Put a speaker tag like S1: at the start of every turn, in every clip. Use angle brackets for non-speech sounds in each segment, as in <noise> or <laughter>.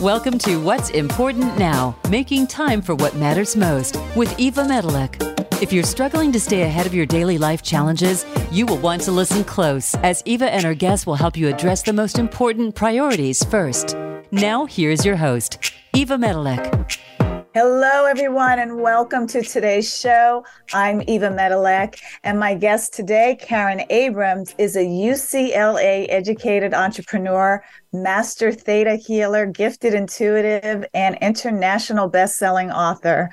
S1: Welcome to What's Important Now, making time for what matters most with Eva Medilek. If you're struggling to stay ahead of your daily life challenges, you will want to listen close as Eva and her guests will help you address the most important priorities first. Now, here's your host, Eva Medilek.
S2: Hello, everyone, and welcome to today's show. I'm Eva Medilek, and my guest today, Karen Abrams, is a UCLA educated entrepreneur, master theta healer, gifted intuitive, and international best-selling author.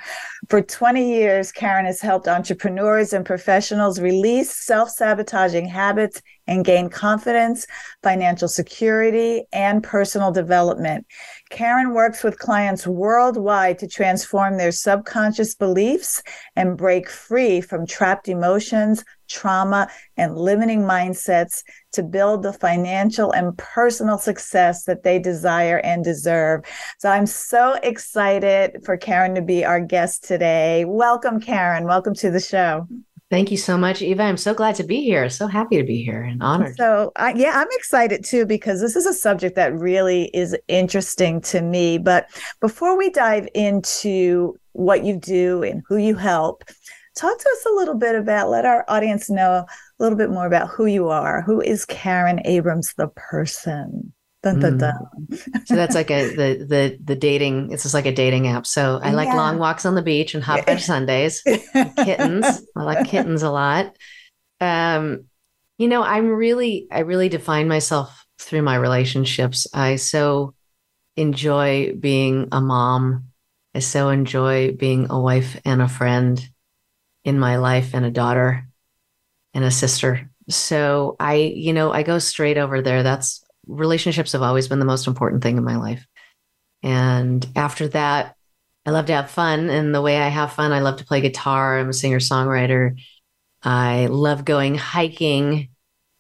S2: For 20 years, Karen has helped entrepreneurs and professionals release self-sabotaging habits and gain confidence, financial security, and personal development. Karen works with clients worldwide to transform their subconscious beliefs and break free from trapped emotions, trauma, and limiting mindsets to build the financial and personal success that they desire and deserve. So I'm so excited for Karen to be our guest today. Welcome, Karen. Welcome to the show.
S3: Thank you so much, Eva. I'm so glad to be here. So happy to be here and honored.
S2: So, uh, yeah, I'm excited too because this is a subject that really is interesting to me. But before we dive into what you do and who you help, talk to us a little bit about, let our audience know a little bit more about who you are. Who is Karen Abrams, the person? Dun, dun, dun.
S3: Mm. so that's like a the the the dating. It's just like a dating app. So I like yeah. long walks on the beach and hot bed Sundays. <laughs> kittens. I like kittens a lot. Um, you know, I'm really I really define myself through my relationships. I so enjoy being a mom. I so enjoy being a wife and a friend in my life and a daughter and a sister. So I, you know, I go straight over there. That's relationships have always been the most important thing in my life. And after that, I love to have fun. And the way I have fun, I love to play guitar. I'm a singer songwriter. I love going hiking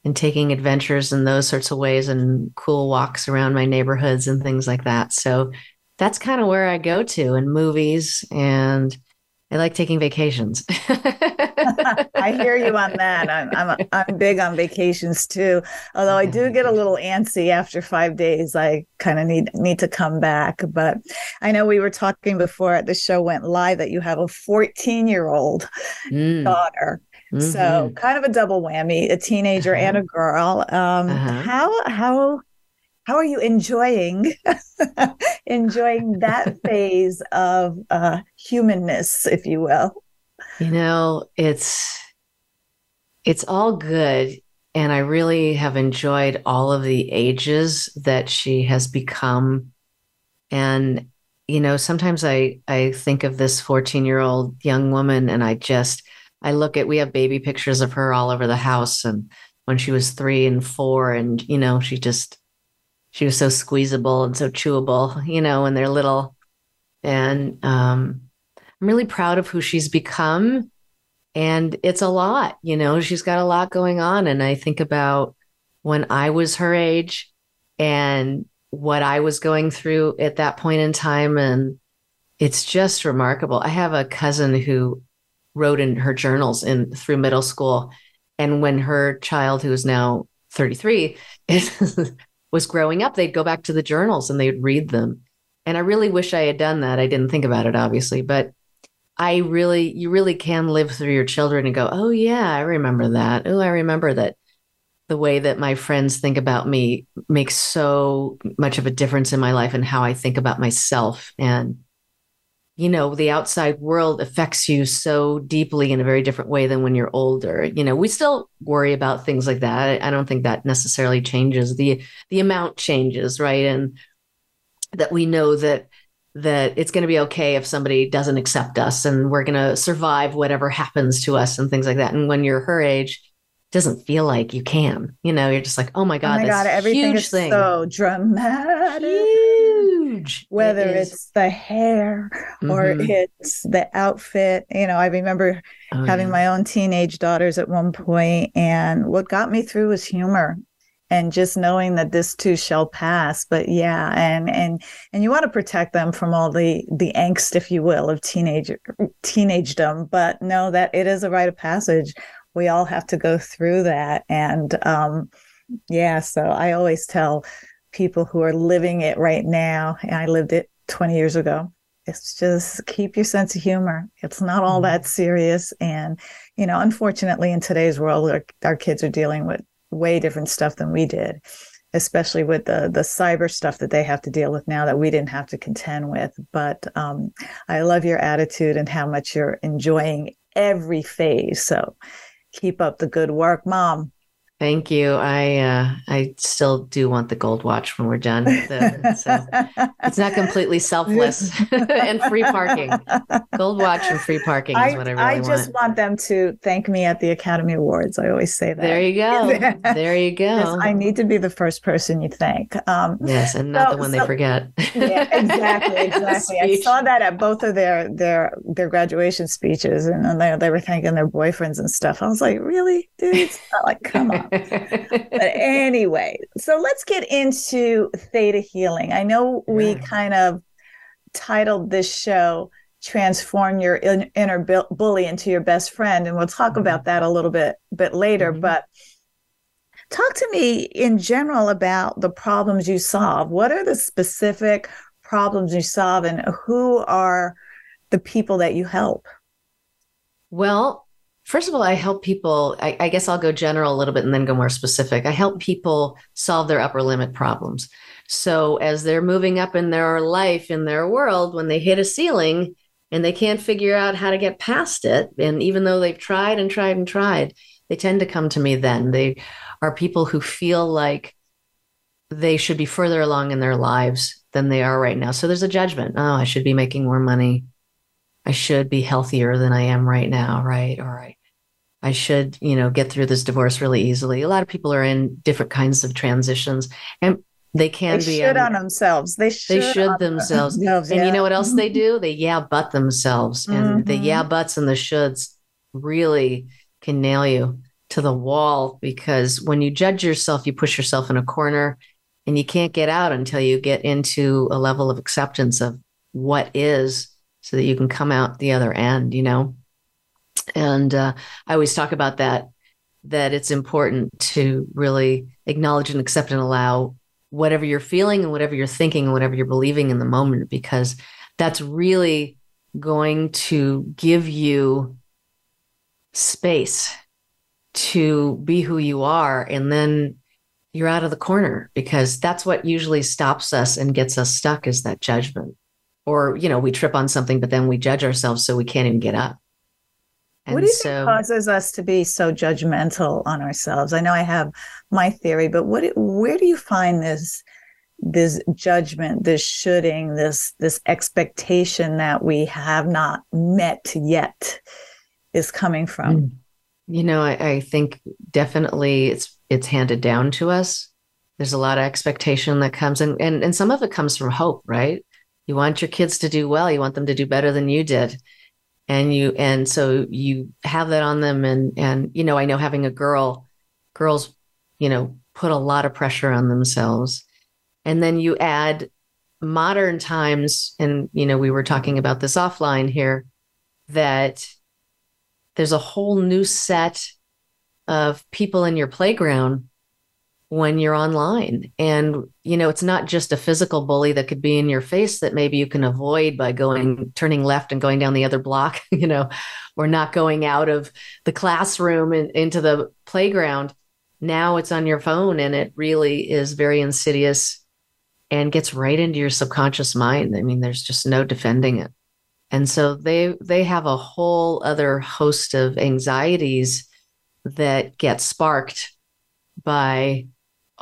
S3: and taking adventures in those sorts of ways and cool walks around my neighborhoods and things like that. So that's kind of where I go to and movies and I like taking vacations. <laughs>
S2: I hear you on that. I'm, I'm I'm big on vacations too. Although I do get a little antsy after five days. I kind of need need to come back. But I know we were talking before the show went live that you have a 14 year old mm. daughter. Mm-hmm. So kind of a double whammy, a teenager uh-huh. and a girl. Um, uh-huh. How how how are you enjoying <laughs> enjoying that <laughs> phase of uh, humanness, if you will?
S3: You know, it's it's all good, and I really have enjoyed all of the ages that she has become. And you know, sometimes I I think of this fourteen year old young woman, and I just I look at we have baby pictures of her all over the house, and when she was three and four, and you know, she just she was so squeezable and so chewable, you know, when they're little. And um, I'm really proud of who she's become. And it's a lot, you know, she's got a lot going on. And I think about when I was her age and what I was going through at that point in time. And it's just remarkable. I have a cousin who wrote in her journals in through middle school. And when her child, who is now 33, <laughs> was growing up, they'd go back to the journals and they'd read them. And I really wish I had done that. I didn't think about it, obviously, but I really, you really can live through your children and go, oh, yeah, I remember that. Oh, I remember that the way that my friends think about me makes so much of a difference in my life and how I think about myself. And you know the outside world affects you so deeply in a very different way than when you're older you know we still worry about things like that i don't think that necessarily changes the the amount changes right and that we know that that it's going to be okay if somebody doesn't accept us and we're going to survive whatever happens to us and things like that and when you're her age doesn't feel like you can. You know, you're just like, oh my god, oh my god,
S2: everything
S3: is
S2: thing. so dramatic.
S3: Huge.
S2: Whether it it's the hair or mm-hmm. it's the outfit. You know, I remember oh, having yeah. my own teenage daughters at one point, and what got me through was humor and just knowing that this too shall pass but yeah and and and you want to protect them from all the the angst if you will of teenage teenagedom but know that it is a rite of passage we all have to go through that. And um, yeah, so I always tell people who are living it right now, and I lived it 20 years ago. It's just keep your sense of humor. It's not all that serious. And, you know, unfortunately, in today's world, our, our kids are dealing with way different stuff than we did especially with the the cyber stuff that they have to deal with now that we didn't have to contend with. But um, I love your attitude and how much you're enjoying every phase. So keep up the good work, mom.
S3: Thank you. I uh, I still do want the gold watch when we're done. So it's not completely selfless <laughs> and free parking. Gold watch and free parking is what I really want.
S2: I just
S3: want.
S2: them to thank me at the Academy Awards. I always say that.
S3: There you go. <laughs> There you go.
S2: I need to be the first person you thank. Um,
S3: yes, and not so, the one so, they forget.
S2: yeah, exactly, <laughs> exactly. I saw that at both of their their their graduation speeches, and they they were thanking their boyfriends and stuff. I was like, really, dude? Like, come on but anyway, so let's get into theta healing. I know we kind of titled this show transform your in, inner bully into your best friend and we'll talk mm-hmm. about that a little bit bit later mm-hmm. but talk to me in general about the problems you solve what are the specific problems you solve and who are the people that you help
S3: well First of all, I help people. I, I, guess I'll go general a little bit and then go more specific. I help people solve their upper limit problems. So as they're moving up in their life, in their world, when they hit a ceiling and they can't figure out how to get past it, and even though they've tried and tried and tried, they tend to come to me then. They are people who feel like they should be further along in their lives than they are right now. So there's a judgment. Oh, I should be making more money. I should be healthier than I am right now, right? All right. I should, you know, get through this divorce really easily. A lot of people are in different kinds of transitions and they can
S2: they
S3: be
S2: should um, on themselves. They should,
S3: they should themselves. themselves. And you know what else they <laughs> do? They yeah but themselves. And mm-hmm. the yeah buts and the shoulds really can nail you to the wall because when you judge yourself, you push yourself in a corner and you can't get out until you get into a level of acceptance of what is so that you can come out the other end, you know? And uh, I always talk about that, that it's important to really acknowledge and accept and allow whatever you're feeling and whatever you're thinking and whatever you're believing in the moment, because that's really going to give you space to be who you are. And then you're out of the corner because that's what usually stops us and gets us stuck is that judgment. Or, you know, we trip on something, but then we judge ourselves so we can't even get up.
S2: And what do you so, think causes us to be so judgmental on ourselves? I know I have my theory, but what where do you find this this judgment, this shoulding, this this expectation that we have not met yet is coming from? Hmm.
S3: You know, I, I think definitely it's it's handed down to us. There's a lot of expectation that comes and, and and some of it comes from hope, right? You want your kids to do well, you want them to do better than you did and you and so you have that on them. And and you know i know having a girl girls you know put a lot of pressure on themselves. And then you add modern times and you know we were talking about this offline here that there's a whole new set of people in your playground when you're online. And, you know, it's not just a physical bully that could be in your face that maybe you can avoid by going, turning left and going down the other block, <laughs> you know, or not going out of the classroom and into the playground. Now it's on your phone and it really is very insidious and gets right into your subconscious mind. I mean, there's just no defending it. And so they they have a whole other host of anxieties that get sparked by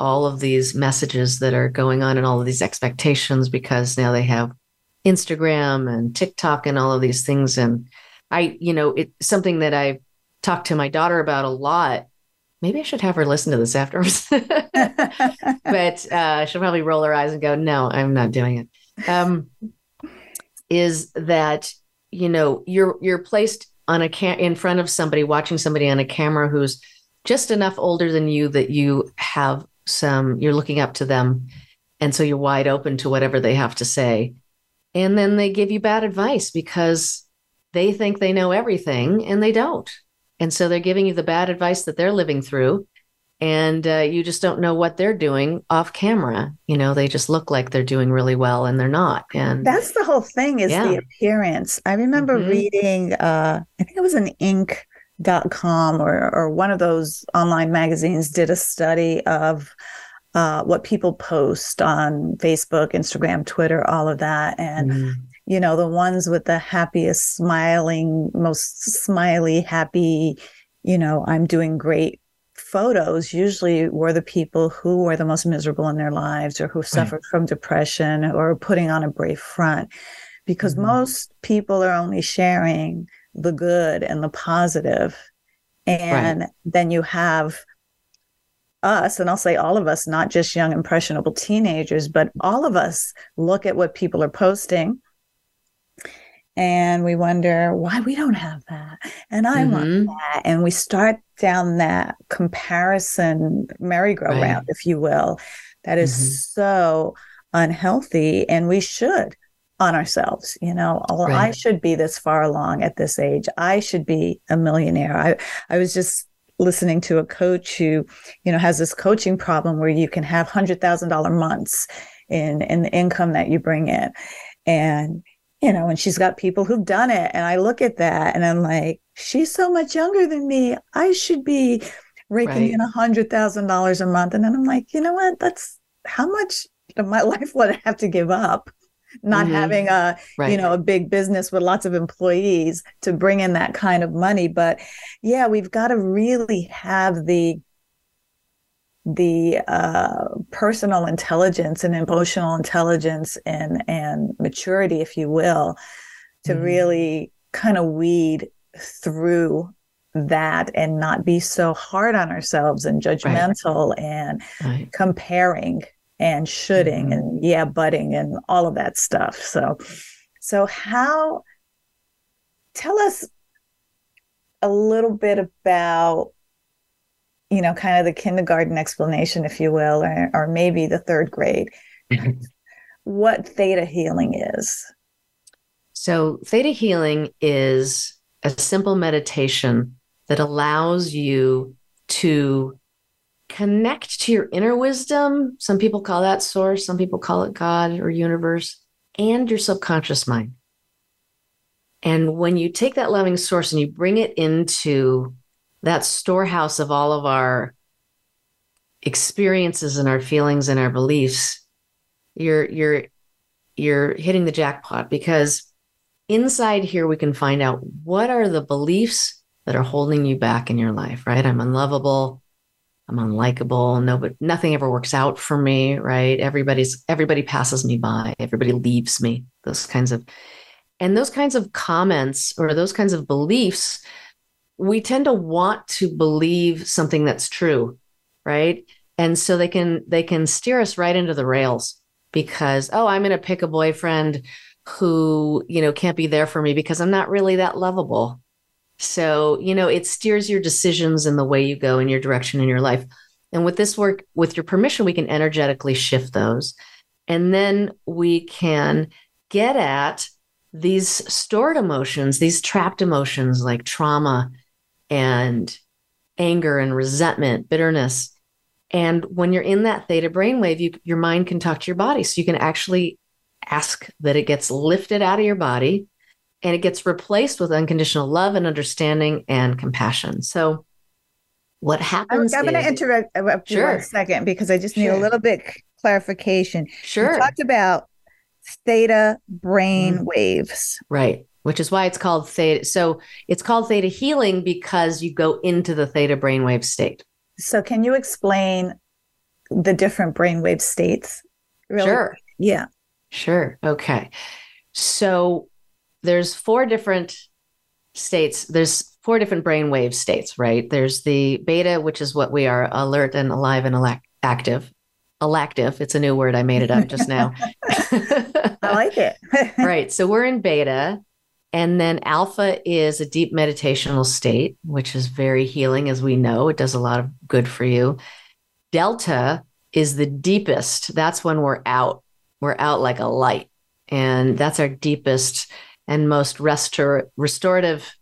S3: all of these messages that are going on and all of these expectations because now they have Instagram and TikTok and all of these things. And I, you know, it's something that I talked to my daughter about a lot. Maybe I should have her listen to this afterwards. <laughs> but uh, she'll probably roll her eyes and go, no, I'm not doing it. Um, is that, you know, you're, you're placed on a cam in front of somebody, watching somebody on a camera who's just enough older than you that you have some you're looking up to them and so you're wide open to whatever they have to say and then they give you bad advice because they think they know everything and they don't And so they're giving you the bad advice that they're living through. And uh, you just don't know what they're doing off camera. You know, they just look like they're doing really well and they're not. And
S2: that's the whole thing is
S3: Yeah.
S2: the appearance. I remember
S3: Mhm.
S2: reading, uh, I think it was an Inc.com or, or one of those online magazines did a study of uh, what people post on Facebook, Instagram, Twitter, all of that. And
S3: Mm,
S2: you know, the ones with the happiest, smiling, most smiley, happy, you know, I'm doing great photos usually were the people who were the most miserable in their lives or who suffered from depression or putting on a brave front. Because
S3: Mhm.
S2: most people are only sharing the good and the positive. And then you have us, and I'll say all of us, not just young, impressionable teenagers, but all of us look at what people are posting and we wonder why we don't have that. And I want
S3: mhm.
S2: that. And we start down that comparison merry-go-round,
S3: Right.
S2: if you will, that is
S3: Mhm.
S2: so unhealthy. And we should on ourselves, you know, oh, I should be this far along at this age. I should be a millionaire. I, I was just listening to a coach who, you know, has this coaching problem where you can have hundred thousand dollar months in in the income that you bring in. And you know, and she's got people who've done it. And I look at that and I'm like, she's so much younger than me. I should be raking
S3: Right.
S2: in a hundred thousand dollars a month. And then I'm like, you know what? That's how much of my <laughs> life would I have to give up? Not
S3: Mhm.
S2: having a,
S3: Right.
S2: you know, a big business with lots of employees to bring in that kind of money. But yeah, we've got to really have the the uh, personal intelligence and emotional intelligence and and maturity, if you will, to
S3: Mhm.
S2: really kind of weed through that and not be so hard on ourselves and judgmental and
S3: right.
S2: comparing and shoulding
S3: Mhm.
S2: and yeah butting and all of that stuff. So so how tell us a little bit about you know kind of the kindergarten explanation if you will or, or maybe the third grade. What theta healing is.
S3: So, theta healing is a simple meditation that allows you to connect to your inner wisdom. Some people call that source, some people call it God or universe, and your subconscious mind. And when you take that loving source and you bring it into that storehouse of all of our experiences and our feelings and our beliefs, you're you're you're hitting the jackpot because inside here we can find out what are the beliefs that are holding you back in your life, right? I'm unlovable, I'm unlikable, no but nothing ever works out for me, right? Everybody's everybody passes me by, everybody leaves me, those kinds of and those kinds of comments or those kinds of beliefs we tend to want to believe something that's true right? And so they can they can steer us right into the rails because oh i'm going to pick a boyfriend who you know can't be there for me because i'm not really that lovable so you know it steers your decisions and the way you go in your direction in your life. And with this work with your permission we can energetically shift those. And then we can get at these stored emotions these trapped emotions like trauma and anger and resentment bitterness. And when you're in that theta brainwave, you, your mind can talk to your body. So you can actually ask that it gets lifted out of your body and it gets replaced with unconditional love and understanding and compassion. So what happens
S2: I'm going to interrupt you one
S3: Sure.
S2: second because i just need a little bit clarification
S3: Sure.
S2: you talked about theta brain
S3: Mhm.
S2: waves
S3: Right. Which is why it's called theta. So it's called theta healing because you go into the theta brainwave state.
S2: So, can you explain the different brainwave states?
S3: Sure.
S2: Yeah.
S3: Sure. Okay. So there's four different states. There's four different brainwave states, right? There's the beta, which is what we are alert and alive and alac- active. Alactive. It's a new word. I made it up just now. <laughs>
S2: I like it. <laughs>
S3: right. So we're in beta. And then alpha is a deep meditational state, which is very healing, as we know. It does a lot of good for you. Delta is the deepest. That's when we're out. We're out like a light. And that's our deepest and most restor- restorative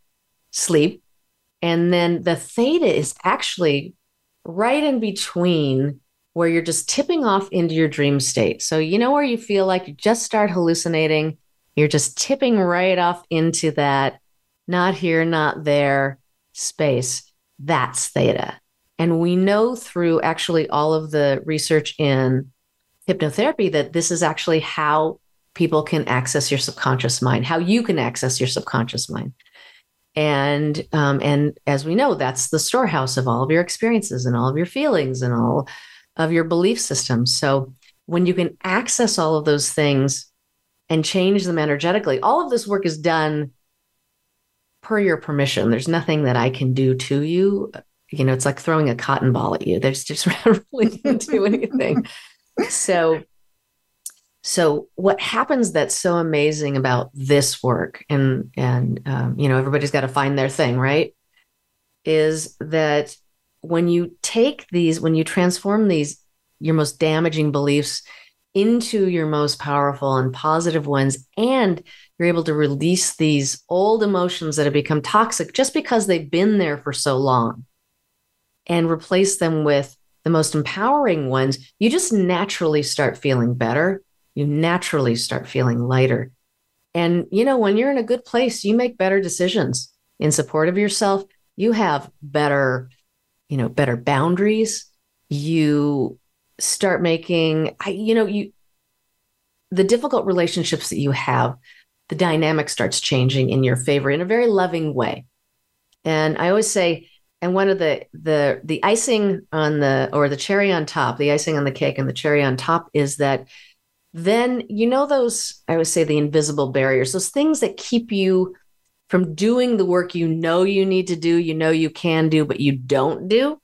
S3: sleep. And then the theta is actually right in between where you're just tipping off into your dream state. So, you know, where you feel like you just start hallucinating, you're just tipping right off into that not here, not there space. That's theta. And we know through actually all of the research in hypnotherapy that this is actually how people can access your subconscious mind, how you can access your subconscious mind. And um, and as we know, that's the storehouse of all of your experiences and all of your feelings and all of your belief systems. So when you can access all of those things and change them energetically, all of this work is done per your permission. There's nothing that I can do to you. You know, it's like throwing a cotton ball at you. There's just <laughs> really can't do anything. So, so what happens that's so amazing about this work, and and um, you know, everybody's got to find their thing, right? Is that when you take these, when you transform these, your most damaging beliefs into your most powerful and positive ones, and you're able to release these old emotions that have become toxic just because they've been there for so long and replace them with the most empowering ones, you just naturally start feeling better. You naturally start feeling lighter. And, you know, when you're in a good place, you make better decisions in support of yourself. You have better, you know, better boundaries. You start making, you know, you, the difficult relationships that you have the dynamic starts changing in your favor in a very loving way. And I always say, and one of the the the icing on the or the cherry on top, the icing on the cake and the cherry on top is that then you know those I would say the invisible barriers, those things that keep you from doing the work you know you need to do, you know you can do, but you don't do.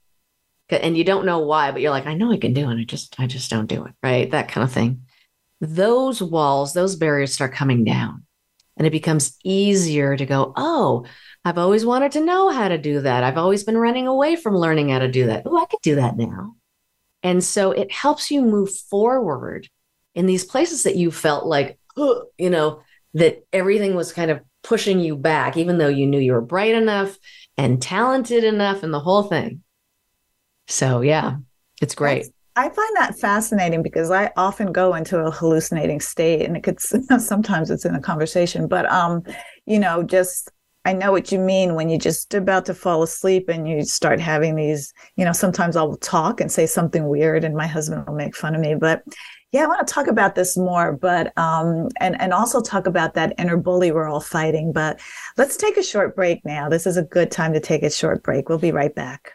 S3: And you don't know why, but you're like, I know I can do it. I just I just don't do it. Right. That kind of thing. Those walls, those barriers start coming down. And it becomes easier to go, oh, I've always wanted to know how to do that. I've always been running away from learning how to do that. Oh, I could do that now. And so it helps you move forward in these places that you felt like, you know, that everything was kind of pushing you back, even though you knew you were bright enough and talented enough and the whole thing. So, yeah, it's great.
S2: I find that fascinating because I often go into a hallucinating state and it could <laughs> sometimes it's in a conversation, but um, you know, just I know what you mean when you're just about to fall asleep and you start having these, you know, sometimes I'll talk and say something weird and my husband will make fun of me. But yeah, I want to talk about this more, but um and, and also talk about that inner bully we're all fighting. But let's take a short break now. This is a good time to take a short break. We'll be right back.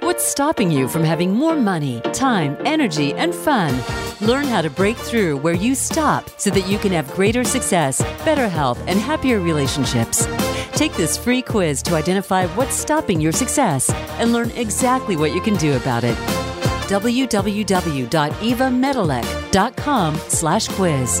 S1: What's stopping you from having more money, time, energy, and fun? Learn how to break through where you stop so that you can have greater success, better health, and happier relationships. Take this free quiz to identify what's stopping your success and learn exactly what you can do about it. www.evamedilek.com slash quiz.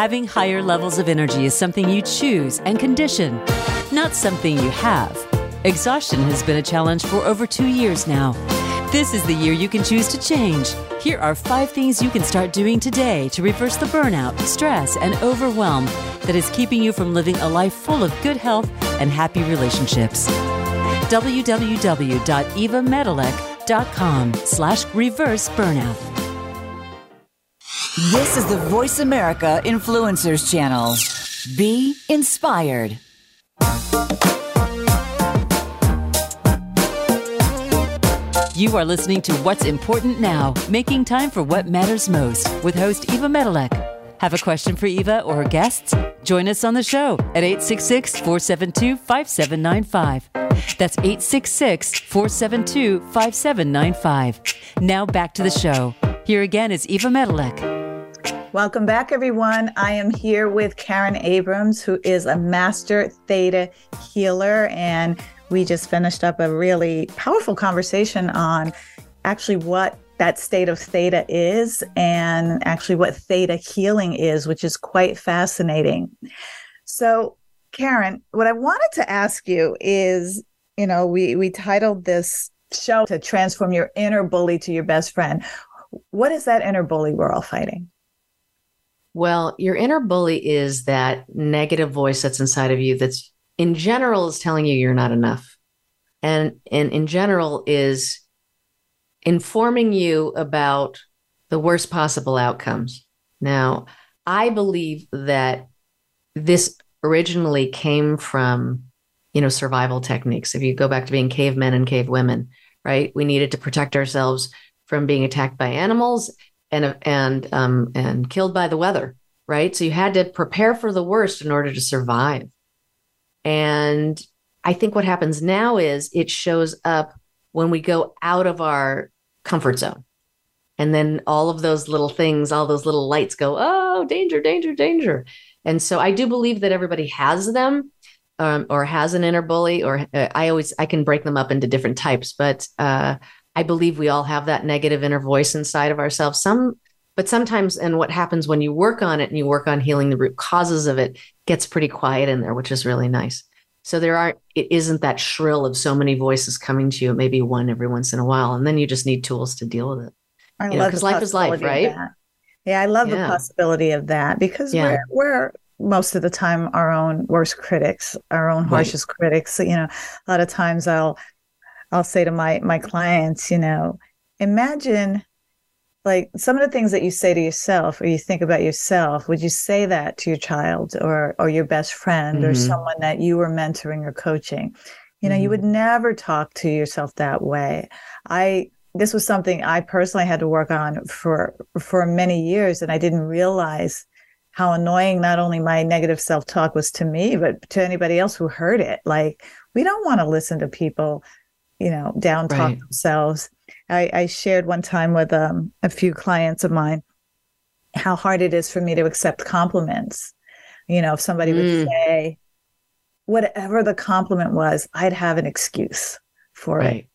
S1: Having higher levels of energy is something you choose and condition, not something you have. Exhaustion has been a challenge for over two years now. This is the year you can choose to change. Here are five things you can start doing today to reverse the burnout, stress, and overwhelm that is keeping you from living a life full of good health and happy relationships. www.evamedilek.com slash reverse burnout.
S4: This is the Voice America Influencers Channel. Be inspired.
S1: You are listening to What's Important Now, making time for what matters most with host Eva Medilek. Have a question for Eva or her guests? Join us on the show at 866 472 5795. That's 866 472 5795. Now back to the show. Here again is Eva Medilek.
S2: Welcome back, everyone. I am here with Karen Abrams, who is a master theta healer. And we just finished up a really powerful conversation on actually what that state of theta is and actually what theta healing is, which is quite fascinating. So, Karen, what I wanted to ask you is you know, we, we titled this show to transform your inner bully to your best friend. What is that inner bully we're all fighting?
S3: Well, your inner bully is that negative voice that's inside of you that's in general is telling you you're not enough. And, and in general is informing you about the worst possible outcomes. Now, I believe that this originally came from, you know, survival techniques. If you go back to being cavemen and cave women, right? We needed to protect ourselves from being attacked by animals and and um, and killed by the weather, right? So you had to prepare for the worst in order to survive. And I think what happens now is it shows up when we go out of our comfort zone. And then all of those little things, all those little lights go, oh, danger, danger, danger. And so I do believe that everybody has them um, or has an inner bully, or uh, I always, I can break them up into different types, but uh, I believe we all have that negative inner voice inside of ourselves. Some, but sometimes, and what happens when you work on it and you work on healing the root causes of it, gets pretty quiet in there, which is really nice. So there aren't, it isn't that shrill of so many voices coming to you. Maybe one every once in a while, and then you just need tools to deal with it.
S2: I
S3: you love because life is life, right?
S2: Yeah, I love yeah. the possibility of that because yeah. we're we're most of the time our own worst critics, our own harshest right. critics. You know, a lot of times I'll I'll say to my my clients, you know, imagine like some of the things that you say to yourself or you think about yourself would you say that to your child or or your best friend mm-hmm. or someone that you were mentoring or coaching you know mm-hmm. you would never talk to yourself that way i this was something i personally had to work on for for many years and i didn't realize how annoying not only my negative self-talk was to me but to anybody else who heard it like we don't want to listen to people you know down talk right. themselves I, I, shared one time with um, a few clients of mine how hard it is for me to accept compliments you know if somebody mm. would say whatever the compliment was i'd have an excuse for right. it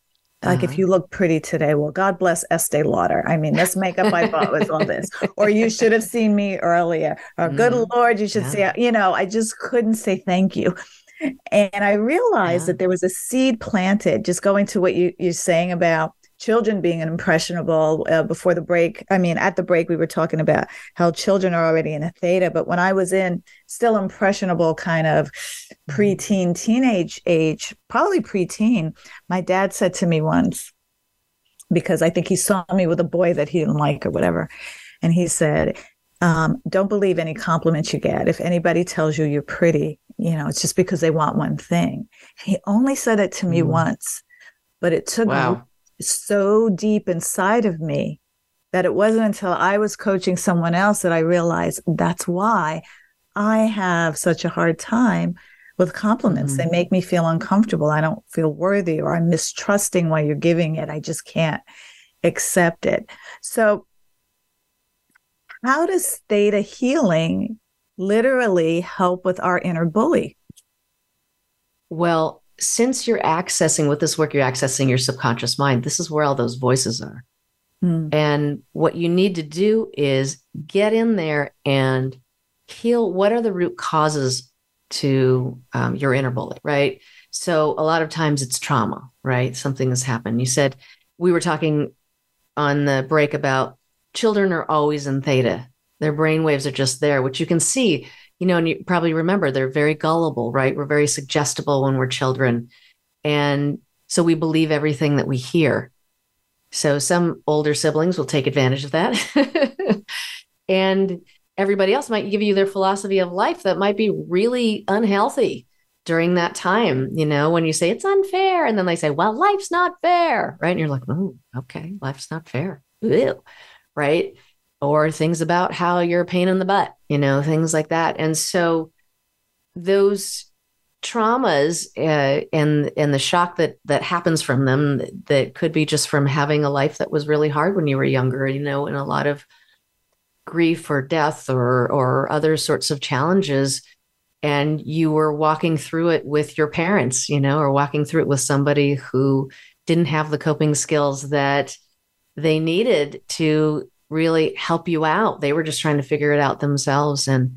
S2: like uh-huh. if you look pretty today, well, God bless Estee Lauder. I mean, this makeup I bought was all this. Or you should have seen me earlier. Or good mm. Lord, you should yeah. see. You know, I just couldn't say thank you. And I realized yeah. that there was a seed planted. Just going to what you, you're saying about children being impressionable uh, before the break. I mean, at the break, we were talking about how children are already in a theta, but when I was in still impressionable kind of mm-hmm. preteen, teenage age, probably preteen, my dad said to me once, because I think he saw me with a boy that he didn't like or whatever. And he said, um, don't believe any compliments you get. If anybody tells you you're pretty, you know, it's just because they want one thing. He only said it to me mm. once, but it took wow so deep inside of me that it wasn't until I was coaching someone else that I realized that's why I have such a hard time with compliments. Mm-hmm. They make me feel uncomfortable. I don't feel worthy or I'm mistrusting why you're giving it. I just can't accept it. So, how does theta healing literally help with our inner bully?
S3: Well, since you're accessing with this work, you're accessing your subconscious mind. This is where all those voices are. Mm. And what you need to do is get in there and heal what are the root causes to um, your inner bully, right? So a lot of times it's trauma, right? Something has happened. You said we were talking on the break about children are always in theta. Their brain waves are just there, which you can see you know, and you probably remember they're very gullible, right? We're very suggestible when we're children. And so we believe everything that we hear. So some older siblings will take advantage of that. <laughs> and everybody else might give you their philosophy of life that might be really unhealthy during that time, you know, when you say it's unfair. And then they say, well, life's not fair, right? And you're like, oh, okay, life's not fair. Ew. Right or things about how you're a pain in the butt, you know, things like that. And so those traumas uh, and and the shock that that happens from them that could be just from having a life that was really hard when you were younger, you know, and a lot of grief or death or or other sorts of challenges and you were walking through it with your parents you know or walking through it with somebody who didn't have the coping skills that they needed to really help you out. They were just trying to figure it out themselves. And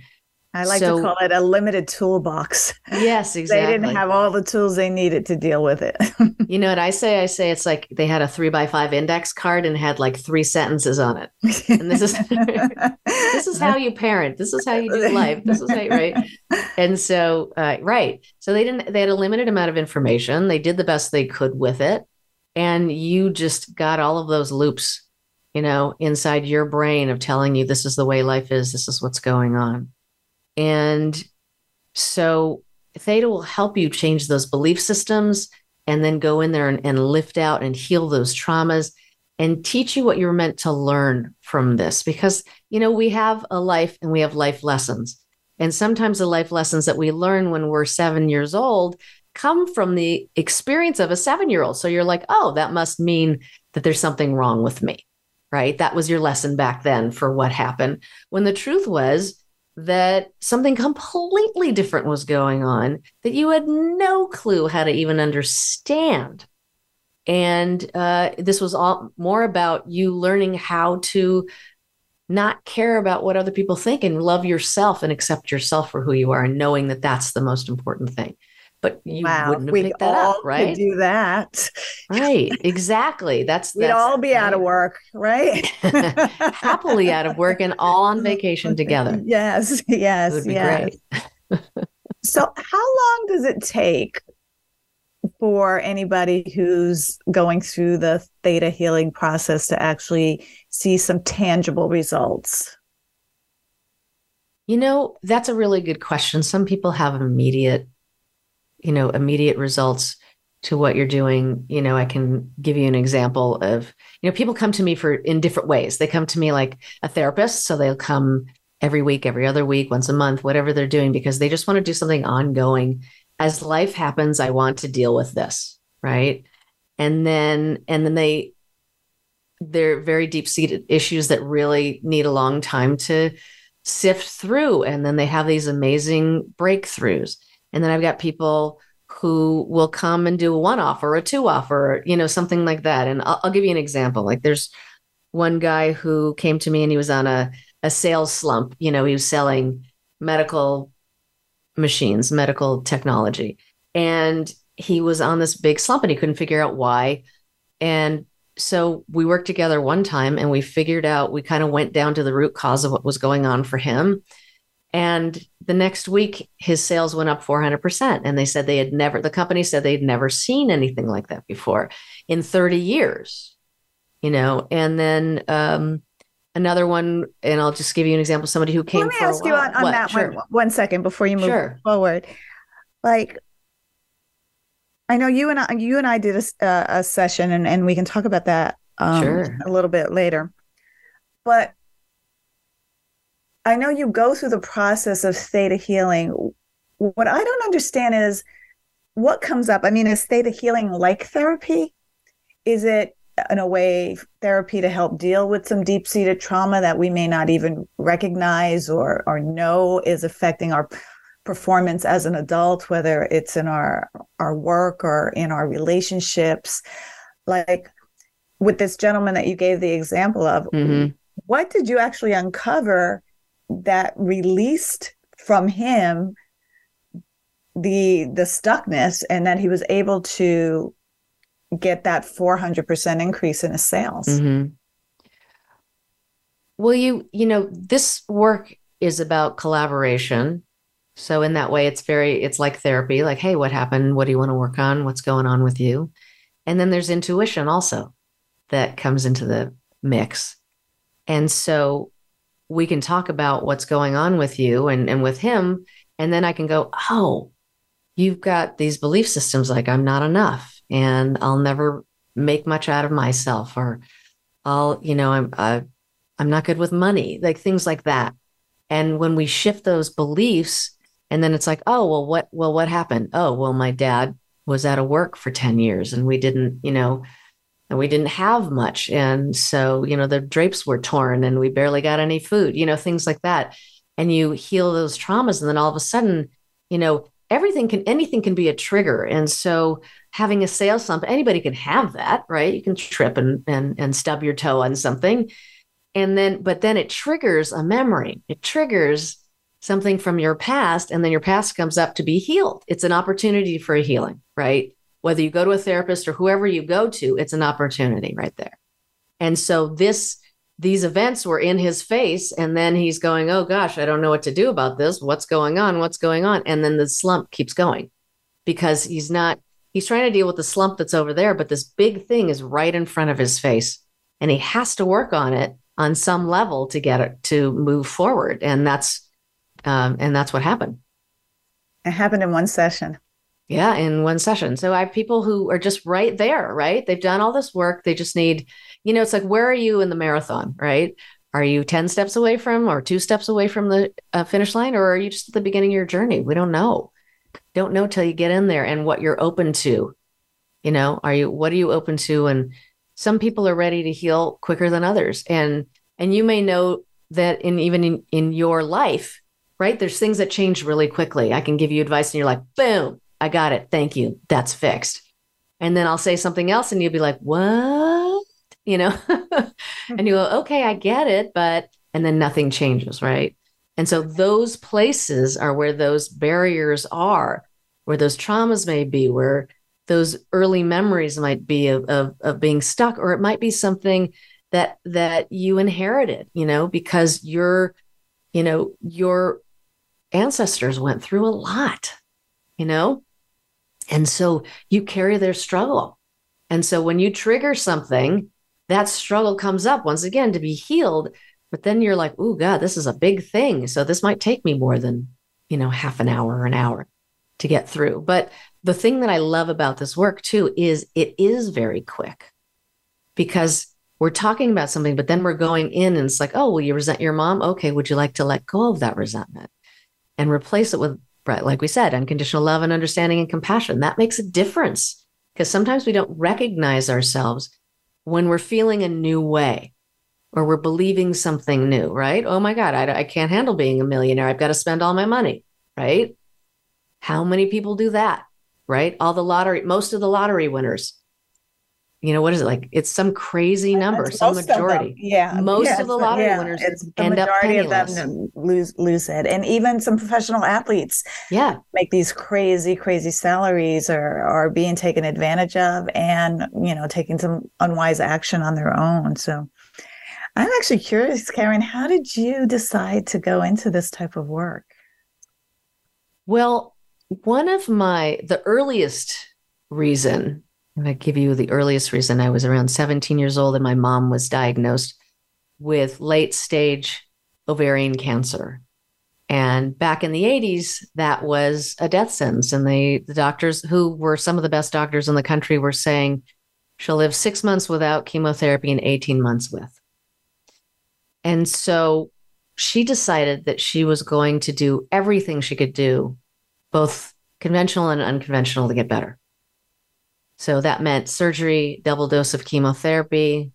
S2: I like
S3: So-
S2: to call it a limited toolbox. <laughs>
S3: yes exactly.
S2: They didn't have all the tools they needed to deal with it. <laughs>
S3: you know what i say? I say it's like they had a three by five index card and had like three sentences on it. And this is- <laughs> this is how you parent. This is how you do life. This is how right? And so uh, right. So they didn't they had a limited amount of information. They did the best they could with it and you just got all of those loops you know inside your brain of telling you this is the way life is this is what's going on. And so theta will help you change those belief systems and then go in there and, and lift out and heal those traumas and teach you what you're meant to learn from this. Because you know we have a life and we have life lessons. And sometimes the life lessons that we learn when we're seven years old come from the experience of a seven year old so you're like oh that must mean that there's something wrong with me right? That was your lesson back then for what happened. When the truth was that something completely different was going on that you had no clue how to even understand. And uh, this was all more about you learning how to not care about what other people think and love yourself and accept yourself for who you are and knowing that that's the most important thing but you
S2: wow,
S3: wouldn't have
S2: we
S3: picked that
S2: all
S3: up right
S2: do that.
S3: right exactly that's
S2: We'd
S3: that's
S2: all be out of work, right? <laughs>
S3: happily out of work and all on vacation <laughs> together
S2: Yes, yes,
S3: would be
S2: yes.
S3: great
S2: So, how long does it take for anybody who's going through the theta healing process to actually see some tangible results?
S3: You know, that's a really good question. Some people have immediate, you know, immediate results to what you're doing. You know, I can give you an example of, you know, people come to me for in different ways. They come to me like a therapist. So they'll come every week, every other week, once a month, whatever they're doing, because they just want to do something ongoing. As life happens, I want to deal with this. Right. And then, and then they, they're very deep seated issues that really need a long time to sift through and then they have these amazing breakthroughs and then i've got people who will come and do a one off or a two off or you know something like that. And I'll, I'll give you an example. Like there's one guy who came to me and he was on a, a sales slump. You know he was selling medical machines medical technology. And he was on this big slump and he couldn't figure out why. And so we worked together one time and we figured out we kind of went down to the root cause of what was going on for him and the next week his sales went up 400% and they said they had never the company said they'd never seen anything like that before in 30 years you know and then um another one and i'll just give you an example somebody who came
S2: Let me ask you on, on
S3: What?
S2: that
S3: Sure.
S2: one one second before you move
S3: Sure.
S2: forward. Like, I know you and I, you and I did a, uh, a session, and, and we can talk about that um,
S3: Sure.
S2: a little bit later. But I know you go through the process of theta healing. What I don't understand is what comes up. I mean, is theta healing like therapy? Is it in a way therapy to help deal with some deep seated trauma that we may not even recognize or or know is affecting our performance as an adult, whether it's in our our work or in our relationships? Like with this gentleman that you gave the example of,
S3: Mhm.
S2: what did you actually uncover that released from him the the stuckness and that he was able to get that 400% increase in his sales
S3: Mhm. Well, you you know this work is about collaboration. So in that way, it's very it's like therapy. Like, hey, what happened? What do you want to work on? What's going on with you? And then there's intuition also that comes into the mix. And so we can talk about what's going on with you and and with him, and then I can go, oh, you've got these belief systems like I'm not enough, and I'll never make much out of myself, or I'll, you know, I'm uh, I'm not good with money, like things like that. And when we shift those beliefs, and then it's like, oh, well, what, well, what happened? Oh, well, my dad was out of work for 10 years and we didn't, you know, and we didn't have much. And so, you know, the drapes were torn and we barely got any food, you know, things like that. And you heal those traumas. And then all of a sudden, you know, everything can, anything can be a trigger. And so having a sales slump, anybody can have that, right? You can trip and, and, and stub your toe on something. And then, but then it triggers a memory. It triggers something from your past and then your past comes up to be healed. It's an opportunity for a healing, right? Whether you go to a therapist or whoever you go to, it's an opportunity right there. And so this these events were in his face and then he's going, "Oh gosh, I don't know what to do about this. What's going on? What's going on?" And then the slump keeps going because he's not he's trying to deal with the slump that's over there, but this big thing is right in front of his face and he has to work on it on some level to get it to move forward. And that's um, and that's what happened.
S2: It happened in one session.
S3: Yeah, in one session. So I have people who are just right there, right? They've done all this work. They just need, you know, it's like, where are you in the marathon, right? Are you 10 steps away from or two steps away from the uh, finish line, or are you just at the beginning of your journey? We don't know. Don't know till you get in there and what you're open to. You know, are you, what are you open to? And some people are ready to heal quicker than others. And, and you may know that in even in, in your life, right? There's things that change really quickly. I can give you advice and you're like, boom, I got it. Thank you. That's fixed. And then I'll say something else and you'll be like, what? You know? <laughs> and you go, okay, I get it. But, and then nothing changes, right? And so those places are where those barriers are, where those traumas may be, where those early memories might be of, of, of being stuck, or it might be something that that you inherited, you know, because you're, you know, your ancestors went through a lot, you know? And so you carry their struggle. And so when you trigger something, that struggle comes up once again to be healed. But then you're like, oh, God, this is a big thing. So this might take me more than, you know, half an hour or an hour to get through. But the thing that I love about this work too is it is very quick because we're talking about something, but then we're going in and it's like, oh, well, you resent your mom? Okay, would you like to let go of that resentment? and replace it with, like we said, unconditional love and understanding and compassion. That makes a difference because sometimes we don't recognize ourselves when we're feeling a new way or we're believing something new, right? Oh my God, I, I can't handle being a millionaire. I've got to spend all my money, right? How many people do that, right? All the lottery, most of the lottery winners you know what is it like? It's some crazy number That's some majority.
S2: Yeah.
S3: Most of the lottery yeah. winners it's the end majority up of them
S2: lose lose it. And even some professional athletes
S3: yeah.
S2: make these crazy crazy salaries or are being taken advantage of and you know taking some unwise action on their own. So i'm actually curious karen how did you decide to go into this type of work?
S3: Well one of my the earliest reason I give you the earliest reason. I was around 17 years old and my mom was diagnosed with late stage ovarian cancer. And back in the 80s, that was a death sentence. And they, the doctors, who were some of the best doctors in the country, were saying she'll live six months without chemotherapy and 18 months with. And so she decided that she was going to do everything she could do, both conventional and unconventional, to get better. So that meant surgery, double dose of chemotherapy.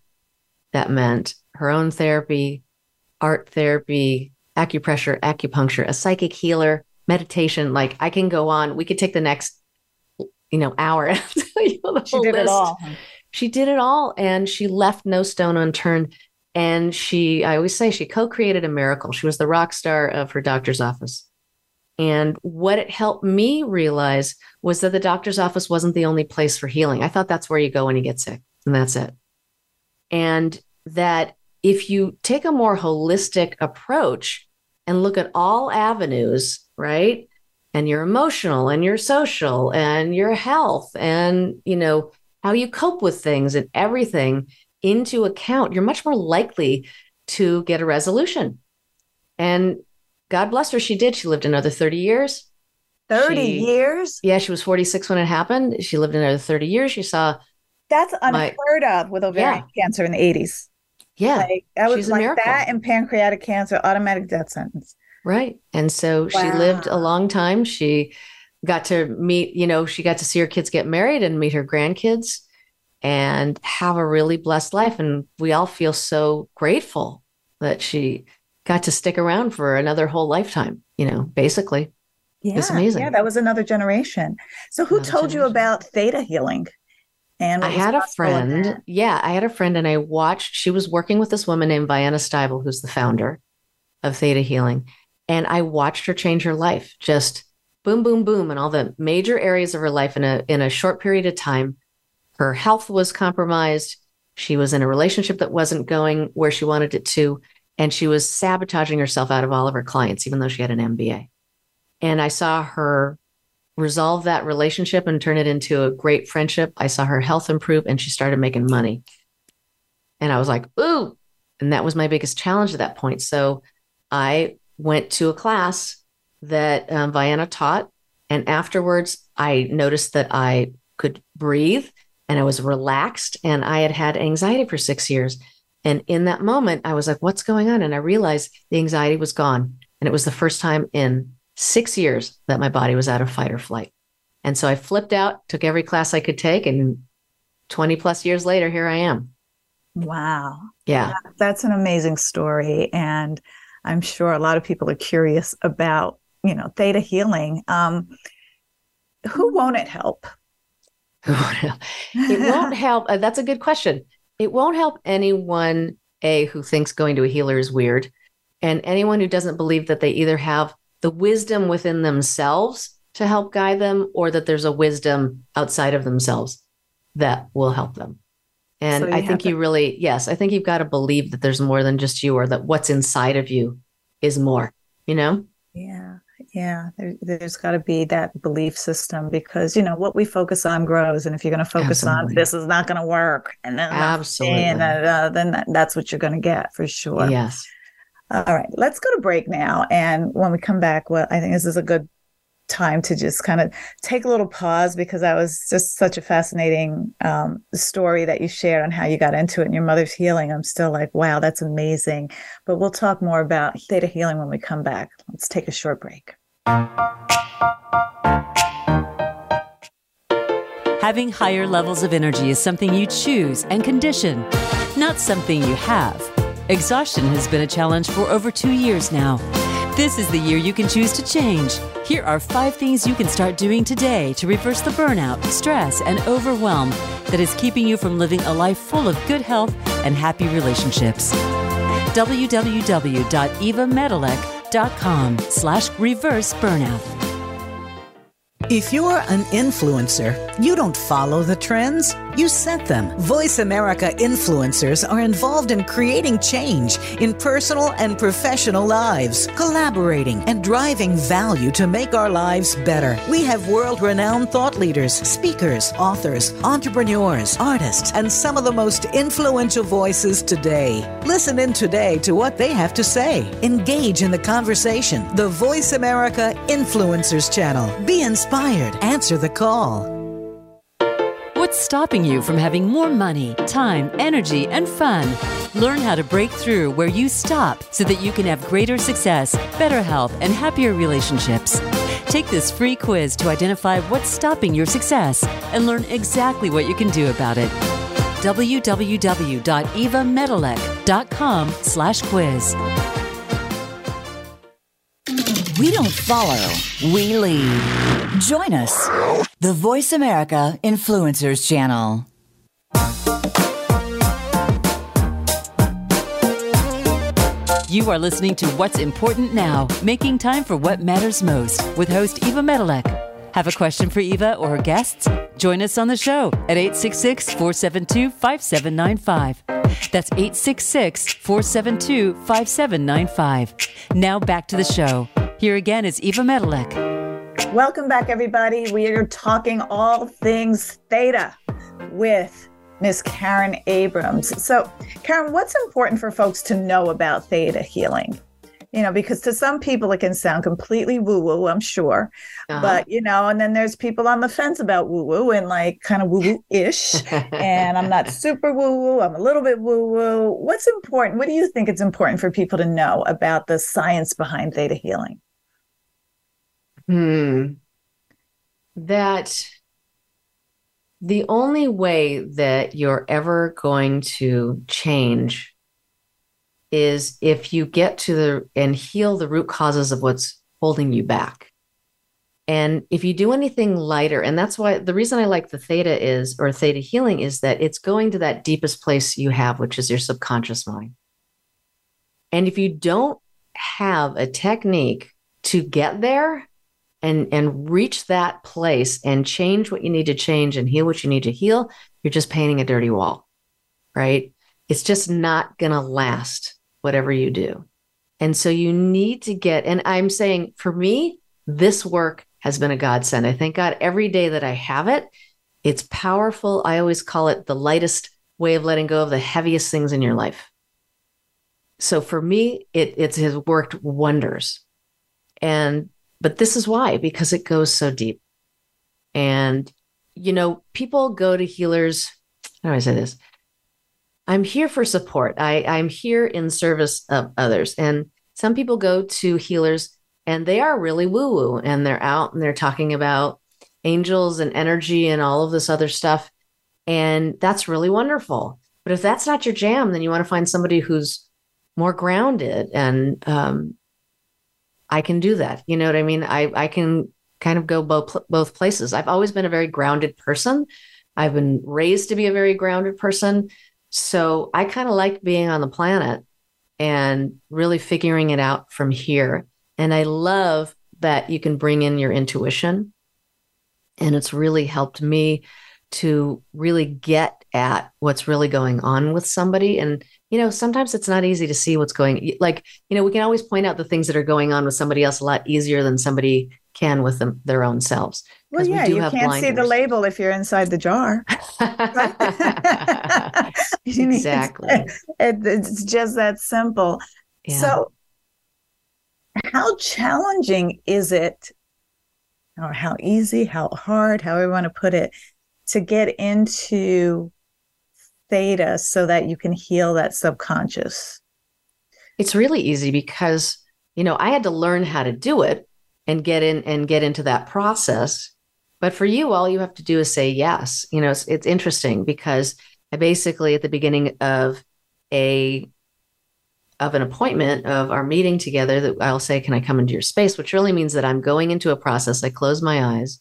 S3: That meant her own therapy, art therapy, acupressure, acupuncture, a psychic healer, meditation. Like I can go on. We could take the next, you know, hour <laughs> and tell the
S2: she did
S3: list.
S2: it all.
S3: She did it all, and she left no stone unturned. And she, I always say, she co-created a miracle. She was the rock star of her doctor's office. And what it helped me realize was that the doctor's office wasn't the only place for healing. I thought that's where you go when you get sick, and that's it. And that if you take a more holistic approach and look at all avenues, right? And your emotional and your social and your health and, you know, how you cope with things and everything into account, you're much more likely to get a resolution. And God bless her, she did. She lived another 30 years.
S2: 30 she, years?
S3: Yeah, she was 46 when it happened. She lived another 30 years. She saw
S2: That's unheard my, of with ovarian yeah. cancer in the 80s.
S3: Yeah.
S2: Like, that was like that and pancreatic cancer, automatic death sentence.
S3: Right. And so wow. she lived a long time. She got to meet, you know, she got to see her kids get married and meet her grandkids. and have a really blessed life. And we all feel so grateful that she got to stick around for another whole lifetime, you know, basically.
S2: Yeah,
S3: It's amazing.
S2: Yeah, that was another generation. So, who
S3: Another
S2: told you about theta healing? And
S3: I had a friend. Yeah, I had a friend, and I watched. She was working with this woman named Vianna Stibal, who's the founder of Theta Healing, and I watched her change her life. Just boom, boom, boom, in all the major areas of her life in a in a short period of time. Her health was compromised. She was in a relationship that wasn't going where she wanted it to, and she was sabotaging herself out of all of her clients, even though she had an MBA. And I saw her resolve that relationship and turn it into a great friendship. I saw her health improve and she started making money. And I was like, ooh. And that was my biggest challenge at that point. So I went to a class that um, Vianna taught. And afterwards, I noticed that I could breathe and I was relaxed and I had had anxiety for six years. And in that moment, I was like, what's going on? And I realized the anxiety was gone. And it was the first time in six years that my body was out of fight or flight. And so I flipped out, took every class I could take, and 20 plus years later, here I am.
S2: Wow.
S3: Yeah.
S2: That's an amazing story. And I'm sure a lot of people are curious about, you know, theta healing. Um, who won't it help?
S3: it won't <laughs> help. uh, that's a good question. It won't help anyone, A, who thinks going to a healer is weird, and anyone who doesn't believe that they either have the wisdom within themselves to help guide them or that there's a wisdom outside of themselves that will help them. And
S2: So
S3: I think
S2: to-
S3: you really, yes, I think you've got to believe that there's more than just you or that what's inside of you is more, you know?
S2: Yeah, yeah. There, there's got to be that belief system because you know what we focus on grows, and if you're going to focus on this is not going to work, and then
S3: Absolutely.
S2: and, uh, then that, that's what you're going to get for sure.
S3: Yes.
S2: All right, let's go to break now, and when we come back, well, I think this is a good time to just kind of take a little pause because that was just such a fascinating um, story that you shared on how you got into it and your mother's healing. I'm still like, wow, that's amazing. But we'll talk more about theta healing when we come back. Let's take a short break.
S1: Having higher levels of energy is something you choose and condition, not something you have. Exhaustion has been a challenge for over two years now. This is the year you can choose to change. Here are five things you can start doing today to reverse the burnout, stress, and overwhelm that is keeping you from living a life full of good health and happy relationships. www.evamedilek.com slash reverse burnout.
S5: If you're an influencer, you don't follow the trends, you set them. Voice America influencers are involved in creating change in personal and professional lives, collaborating and driving value to make our lives better. We have world renowned thought leaders, speakers, authors, entrepreneurs, artists, and some of the most influential voices today. Listen in today to what they have to say. Engage in the conversation. The Voice America Influencers Channel. Be inspired. Answer the call.
S1: What's stopping you from having more money, time, energy, and fun? Learn how to break through where you stop so that you can have greater success, better health, and happier relationships. Take this free quiz to identify what's stopping your success and learn exactly what you can do about it. www.evamedilek.com slash quiz.
S4: We don't follow, we lead. Join us, the Voice America Influencers Channel.
S1: You are listening to What's Important Now, making time for what matters most with host Eva Medilek. Have a question for Eva or her guests? Join us on the show at 866 472 5795. That's 866 472 5795. Now back to the show. Here again is Eva Medilek.
S2: Welcome back, everybody. We are talking all things theta with Miss Karen Abrams. So, Karen, what's important for folks to know about theta healing? You know, because to some people it can sound completely woo woo, I'm sure.
S3: Uh-huh.
S2: But, you know, and then there's people on the fence about woo woo and like kind of woo woo ish. and I'm not <laughs> super woo woo, I'm a little bit woo woo. What's important? What do you think it's important for people to know about the science behind theta healing?
S3: Hmm. That the only way that you're ever going to change is if you get to the and heal the root causes of what's holding you back. And if you do anything lighter, and that's why the reason I like the theta is, or theta healing, is that it's going to that deepest place you have, which is your subconscious mind. And if you don't have a technique to get there and, and reach that place and change what you need to change and heal what you need to heal, you're just painting a dirty wall, right? It's just not going to last, whatever you do. And so you need to get, and I'm saying for me, this work has been a godsend. I thank God every day that I have it. It's powerful. I always call it the lightest way of letting go of the heaviest things in your life. So for me, it, it has worked wonders. And, but this is why, because it goes so deep. And, you know, people go to healers. How do I say this? I'm here for support. I, I'm here in service of others. And some people go to healers and they are really woo woo and they're out and they're talking about angels and energy and all of this other stuff. And that's really wonderful. But if that's not your jam, then you want to find somebody who's more grounded. And um, I can do that. You know what I mean? I, I can kind of go both, both places. I've always been a very grounded person. I've been raised to be a very grounded person. So I kind of like being on the planet and really figuring it out from here. And I love that you can bring in your intuition. And it's really helped me to really get at what's really going on with somebody. And, you know, sometimes it's not easy to see what's going like, you know, we can always point out the things that are going on with somebody else a lot easier than somebody can with them, their own selves.
S2: Well, yeah, we you can't blinders. see the label if you're inside the jar. <laughs> <laughs>
S3: exactly.
S2: It, it's just that simple. Yeah. So, how challenging is it, or how easy, how hard, however you want to put it, to get into theta so that you can heal that subconscious?
S3: It's really easy because, you know, I had to learn how to do it and get in and get into that process. But for you, all you have to do is say yes. You know, it's, it's interesting because I basically at the beginning of a of an appointment of our meeting together that I'll say, Can I come into your space? Which really means that I'm going into a process. I close my eyes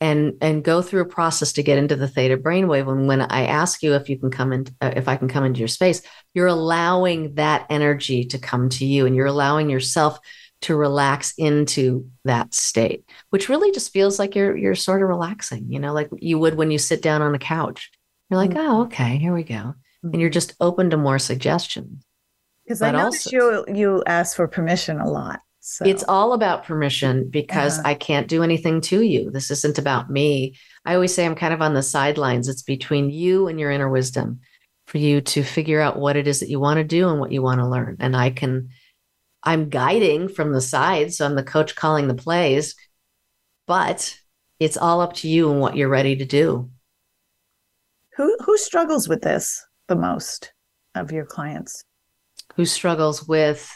S3: and and go through a process to get into the theta brainwave. And when I ask you if you can come in, uh, if I can come into your space, you're allowing that energy to come to you and you're allowing yourself to relax into that state, which really just feels like you're you're sort of relaxing, you know, like you would when you sit down on a couch. You're like, mm-hmm. oh, okay, here we go. Mm-hmm. And you're just open to more suggestions.
S2: Because I noticed also, you you ask for permission a lot. So.
S3: It's all about permission because uh-huh. I can't do anything to you. This isn't about me. I always say I'm kind of on the sidelines. It's between you and your inner wisdom for you to figure out what it is that you want to do and what you want to learn. And I can, I'm guiding from the side. So I'm the coach calling the plays, but it's all up to you and what you're ready to do.
S2: Who, who struggles with this the most of your clients?
S3: who struggles with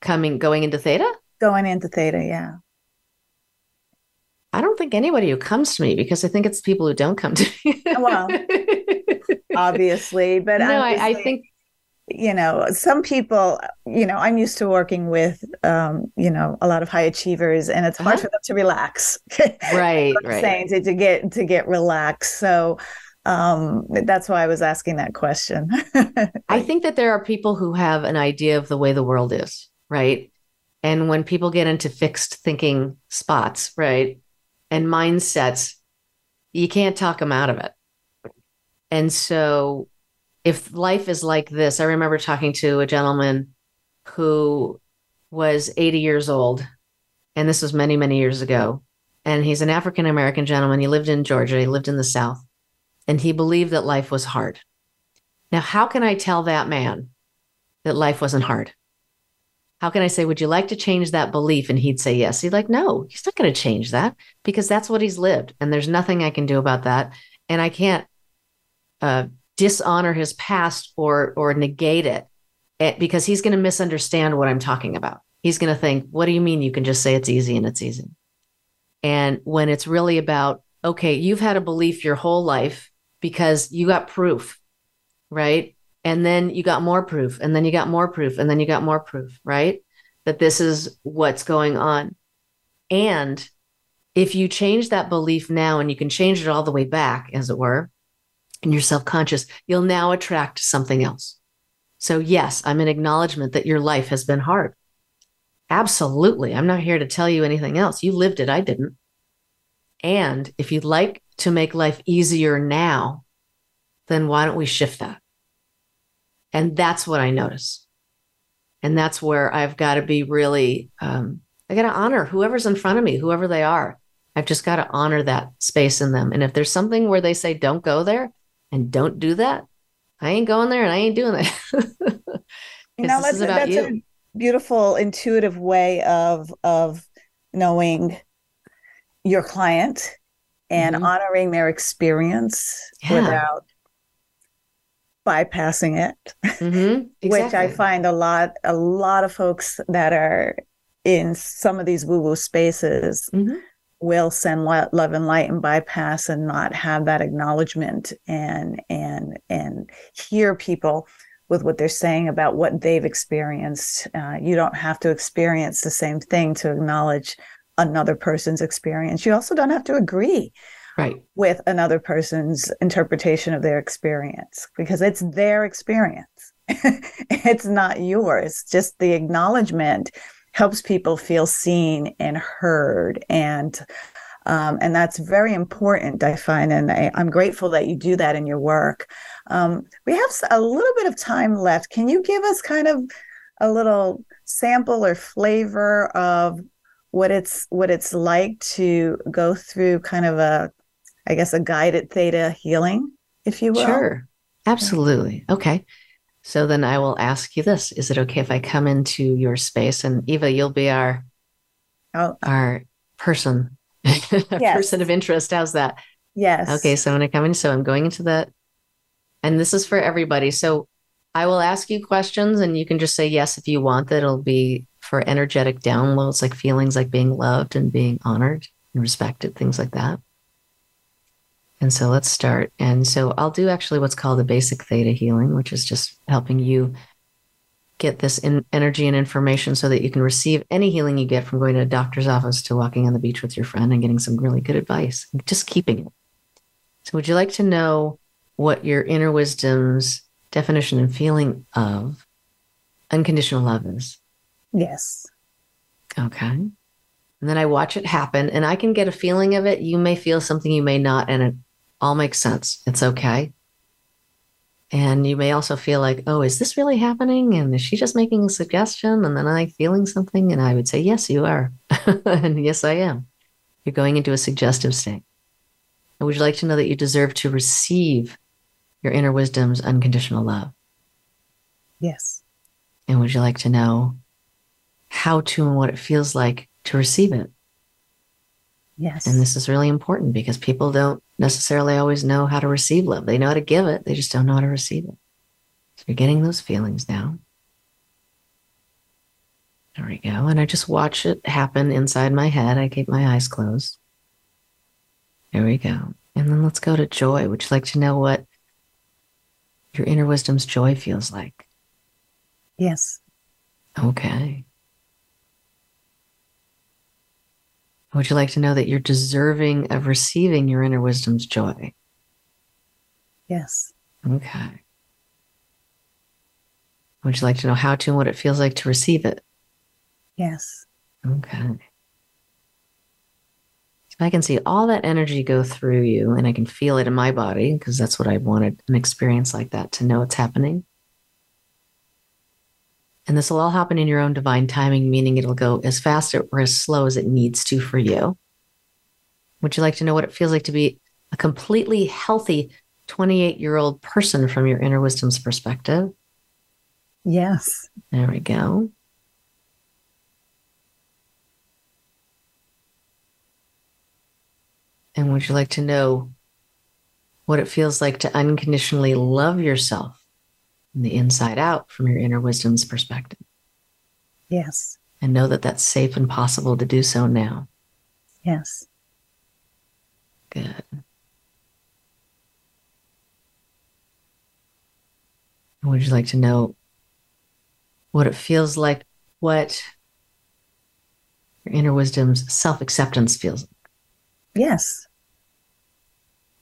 S3: coming going into theta?
S2: Going into theta, yeah.
S3: I don't think anybody who comes to me because I think it's people who don't come to me.
S2: well, <laughs> obviously, but
S3: no, I, I think
S2: you know some people you know i'm used to working with um you know a lot of high achievers and it's hard uh-huh. for them to relax <laughs>
S3: right right
S2: saying to, to get to get relaxed so um, that's why I was asking that question. <laughs>
S3: I think that there are people who have an idea of the way the world is, right? And when people get into fixed thinking spots, right, and mindsets, you can't talk them out of it. And so, if life is like this, I remember talking to a gentleman who was 80 years old, and this was many, many years ago. And he's an African American gentleman. He lived in Georgia, he lived in the South and he believed that life was hard. Now, how can I tell that man that life wasn't hard? How can I say, would you like to change that belief? And he'd say yes. He'd like, no, he's not going to change that because that's what he's lived. And there's nothing I can do about that. And I can't uh, dishonor his past or, or negate it eh, because he's going to misunderstand what I'm talking about. He's going to think, what do you mean you can just say it's easy and it's easy? And when it's really about okay, you've had a belief your whole life because you got proof, right? And then you got more proof, and then you got more proof, and then you got more proof, right? That this is what's going on. And if you change that belief now and you can change it all the way back, as it were, and you're self conscious, you'll now attract something else. So, yes, I'm an acknowledgement that your life has been hard. Absolutely. I'm not here to tell you anything else. You lived it, I didn't. And if you'd like to make life easier now, then why don't we shift that? And that's what I notice. And that's where I've got to be really, um, I got to honor whoever's in front of me, whoever they are. I've just got to honor that space in them. And if there's something where they say, don't go there and don't do that, I ain't going there and I ain't doing <laughs> that.
S2: you know, that's, that's you. a beautiful, intuitive way of, of knowing your client and mm-hmm. honoring their experience yeah. without bypassing it mm-hmm. exactly. <laughs> which i find a lot a lot of folks that are in some of these woo woo spaces mm-hmm. Will send love and light and bypass and not have that acknowledgement and and and hear people with what they're saying about what they've experienced uh, you don't have to experience the same thing to acknowledge another person's experience. You also don't have to agree
S3: right.
S2: with another person's interpretation of their experience because it's their experience. <laughs> it's not yours. Just the acknowledgement helps people feel seen and heard and um, and that's very important, I find. And I, am grateful that you do that in your work. Um, we have a little bit of time left. Can you give us kind of a little sample or flavor of what it's what it's like to go through kind of a i guess a guided theta healing if you will
S3: sure absolutely okay so then i will ask you this is it okay if i come into your space? And eva you'll be our oh. our person. <laughs> Yes. person of interest. How's that?
S2: Yes.
S3: Okay so I'm going to come in so i'm going into that and this is for everybody. So i will ask you questions and you can just say yes if you want. That it'll be for energetic downloads, like feelings like being loved and being honored and respected, things like that. And so let's start. And so I'll do actually what's called a basic theta healing, which is just helping you get this in energy and information so that you can receive any healing you get from going to a doctor's office to walking on the beach with your friend and getting some really good advice, just keeping it. So, would you like to know what your inner wisdom's definition and feeling of unconditional love is?
S2: Yes.
S3: Okay. And then I watch it happen and I can get a feeling of it. You may feel something, you may not, and it all makes sense. It's okay. And you may also feel like, oh, is this really happening? And is she just making a suggestion? And then I feeling something? And I would say, yes, you are. <laughs> and yes, I am. You're going into a suggestive state. And would you like to know that you deserve to receive your inner wisdom's unconditional love?
S2: Yes.
S3: And would you like to know how to and what it feels like to receive it.
S2: Yes.
S3: And this is really important because people don't necessarily always know how to receive love. They know how to give it, they just don't know how to receive it. So you're getting those feelings now. There we go. And I just watch it happen inside my head. I keep my eyes closed. There we go. And then let's go to joy. Would you like to know what your inner wisdom's joy feels like?
S2: Yes.
S3: Okay. Would you like to know that you're deserving of receiving your inner wisdom's joy?
S2: Yes.
S3: Okay. Would you like to know how to and what it feels like to receive it?
S2: Yes.
S3: Okay. I can see all that energy go through you and I can feel it in my body because that's what I wanted an experience like that to know it's happening. And this will all happen in your own divine timing, meaning it'll go as fast or as slow as it needs to for you. Would you like to know what it feels like to be a completely healthy 28 year old person from your inner wisdom's perspective?
S2: Yes.
S3: There we go. And would you like to know what it feels like to unconditionally love yourself from the inside out from your inner wisdom's perspective.
S2: Yes.
S3: And know that that's safe and possible to do so now.
S2: Yes.
S3: Good. Would you like to know what it feels like, what your inner wisdom's self acceptance feels like?
S2: Yes.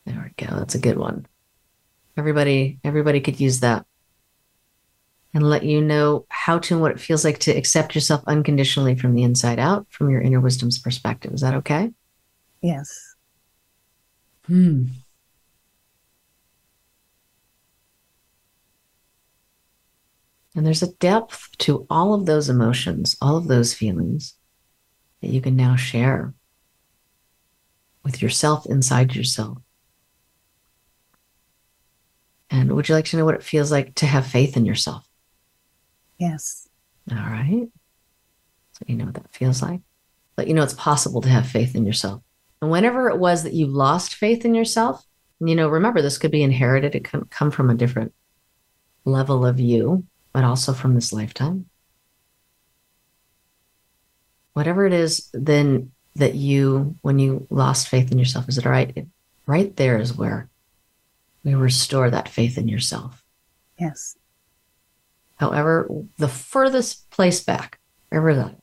S3: There we go. That's a good one. Everybody, everybody could use that. And let you know how to and what it feels like to accept yourself unconditionally from the inside out, from your inner wisdom's perspective. Is that okay?
S2: Yes.
S3: Hmm. And there's a depth to all of those emotions, all of those feelings that you can now share with yourself inside yourself. And would you like to know what it feels like to have faith in yourself?
S2: Yes.
S3: All right. So you know what that feels like. Let you know it's possible to have faith in yourself. And whenever it was that you lost faith in yourself, you know, remember this could be inherited. It can come from a different level of you, but also from this lifetime. Whatever it is, then that you, when you lost faith in yourself, is it all right? It, right there is where we restore that faith in yourself.
S2: Yes.
S3: However, the furthest place back, wherever that is.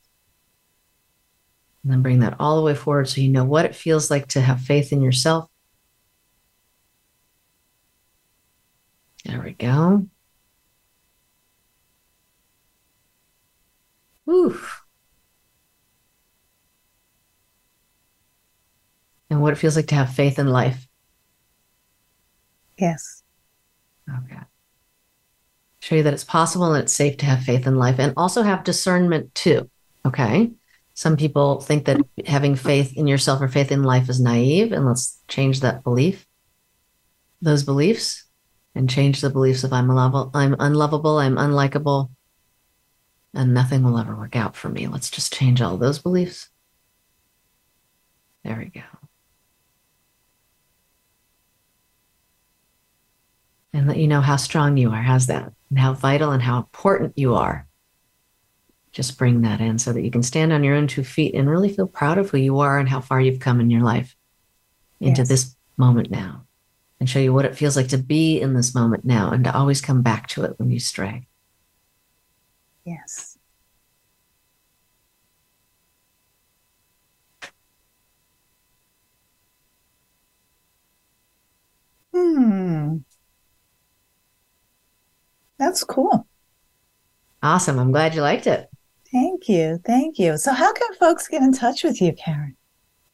S3: And then bring that all the way forward so you know what it feels like to have faith in yourself. There we go. Oof. And what it feels like to have faith in life.
S2: Yes.
S3: Okay. Show you that it's possible and it's safe to have faith in life and also have discernment too. Okay. Some people think that having faith in yourself or faith in life is naive, and let's change that belief, those beliefs, and change the beliefs of I'm unlovable, I'm unlovable, I'm unlikable, and nothing will ever work out for me. Let's just change all those beliefs. There we go. And let you know how strong you are. How's that? And how vital and how important you are. Just bring that in so that you can stand on your own two feet and really feel proud of who you are and how far you've come in your life into
S2: Yes.
S3: this moment now and show you what it feels like to be in this moment now and to always come back to it when you stray.
S2: Yes. Hmm. That's cool.
S3: Awesome. I'm glad you liked it.
S2: Thank you. Thank you. So, how can folks get in touch with you, Karen?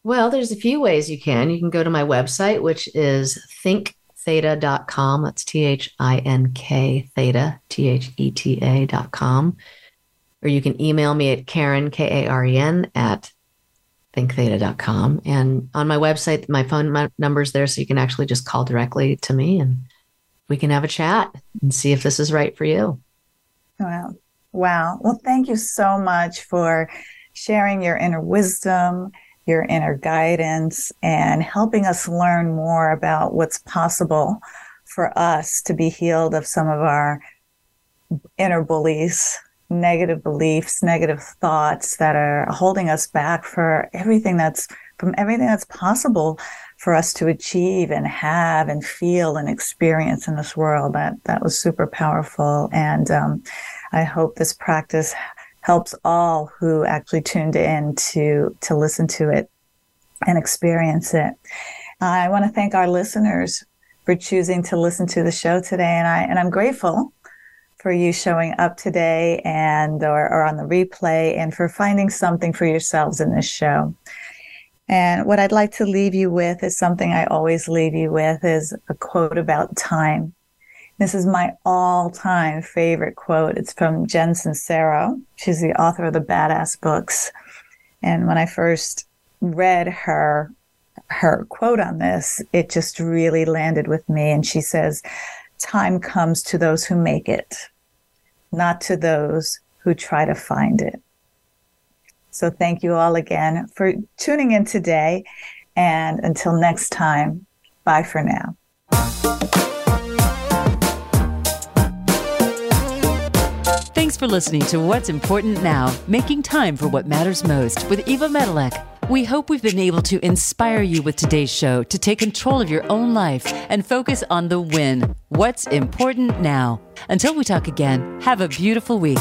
S3: Well, there's a few ways you can. You can go to my website, which is thinktheta.com. That's T H I N K theta, T H E T A.com. Or you can email me at Karen, K A R E N, at thinktheta.com. And on my website, my phone number's there, so you can actually just call directly to me and we can have a chat and see if this is right for you.
S2: Wow. Wow. Well, thank you so much for sharing your inner wisdom, your inner guidance, and helping us learn more about what's possible for us to be healed of some of our inner beliefs, negative beliefs, negative thoughts that are holding us back for everything that's from everything that's possible for us to achieve and have and feel and experience in this world. That that was super powerful, and um, I hope this practice helps all who actually tuned in to to listen to it and experience it. I want to thank our listeners for choosing to listen to the show today, and I and I'm grateful for you showing up today and or, or on the replay and for finding something for yourselves in this show. And what I'd like to leave you with is something I always leave you with is a quote about time. This is my all-time favorite quote. It's from Jen Sincero. She's the author of the Badass books. And when I first read her her quote on this, it just really landed with me. And she says, Time comes to those who make it, not to those who try to find it. So thank you all again for tuning in today. And until next time, bye for now.
S1: Thanks for listening to What's Important Now, making time for what matters most with Eva Medilek. We hope we've been able to inspire you with today's show to take control of your own life and focus on the win. What's important now? Until we talk again, have a beautiful week.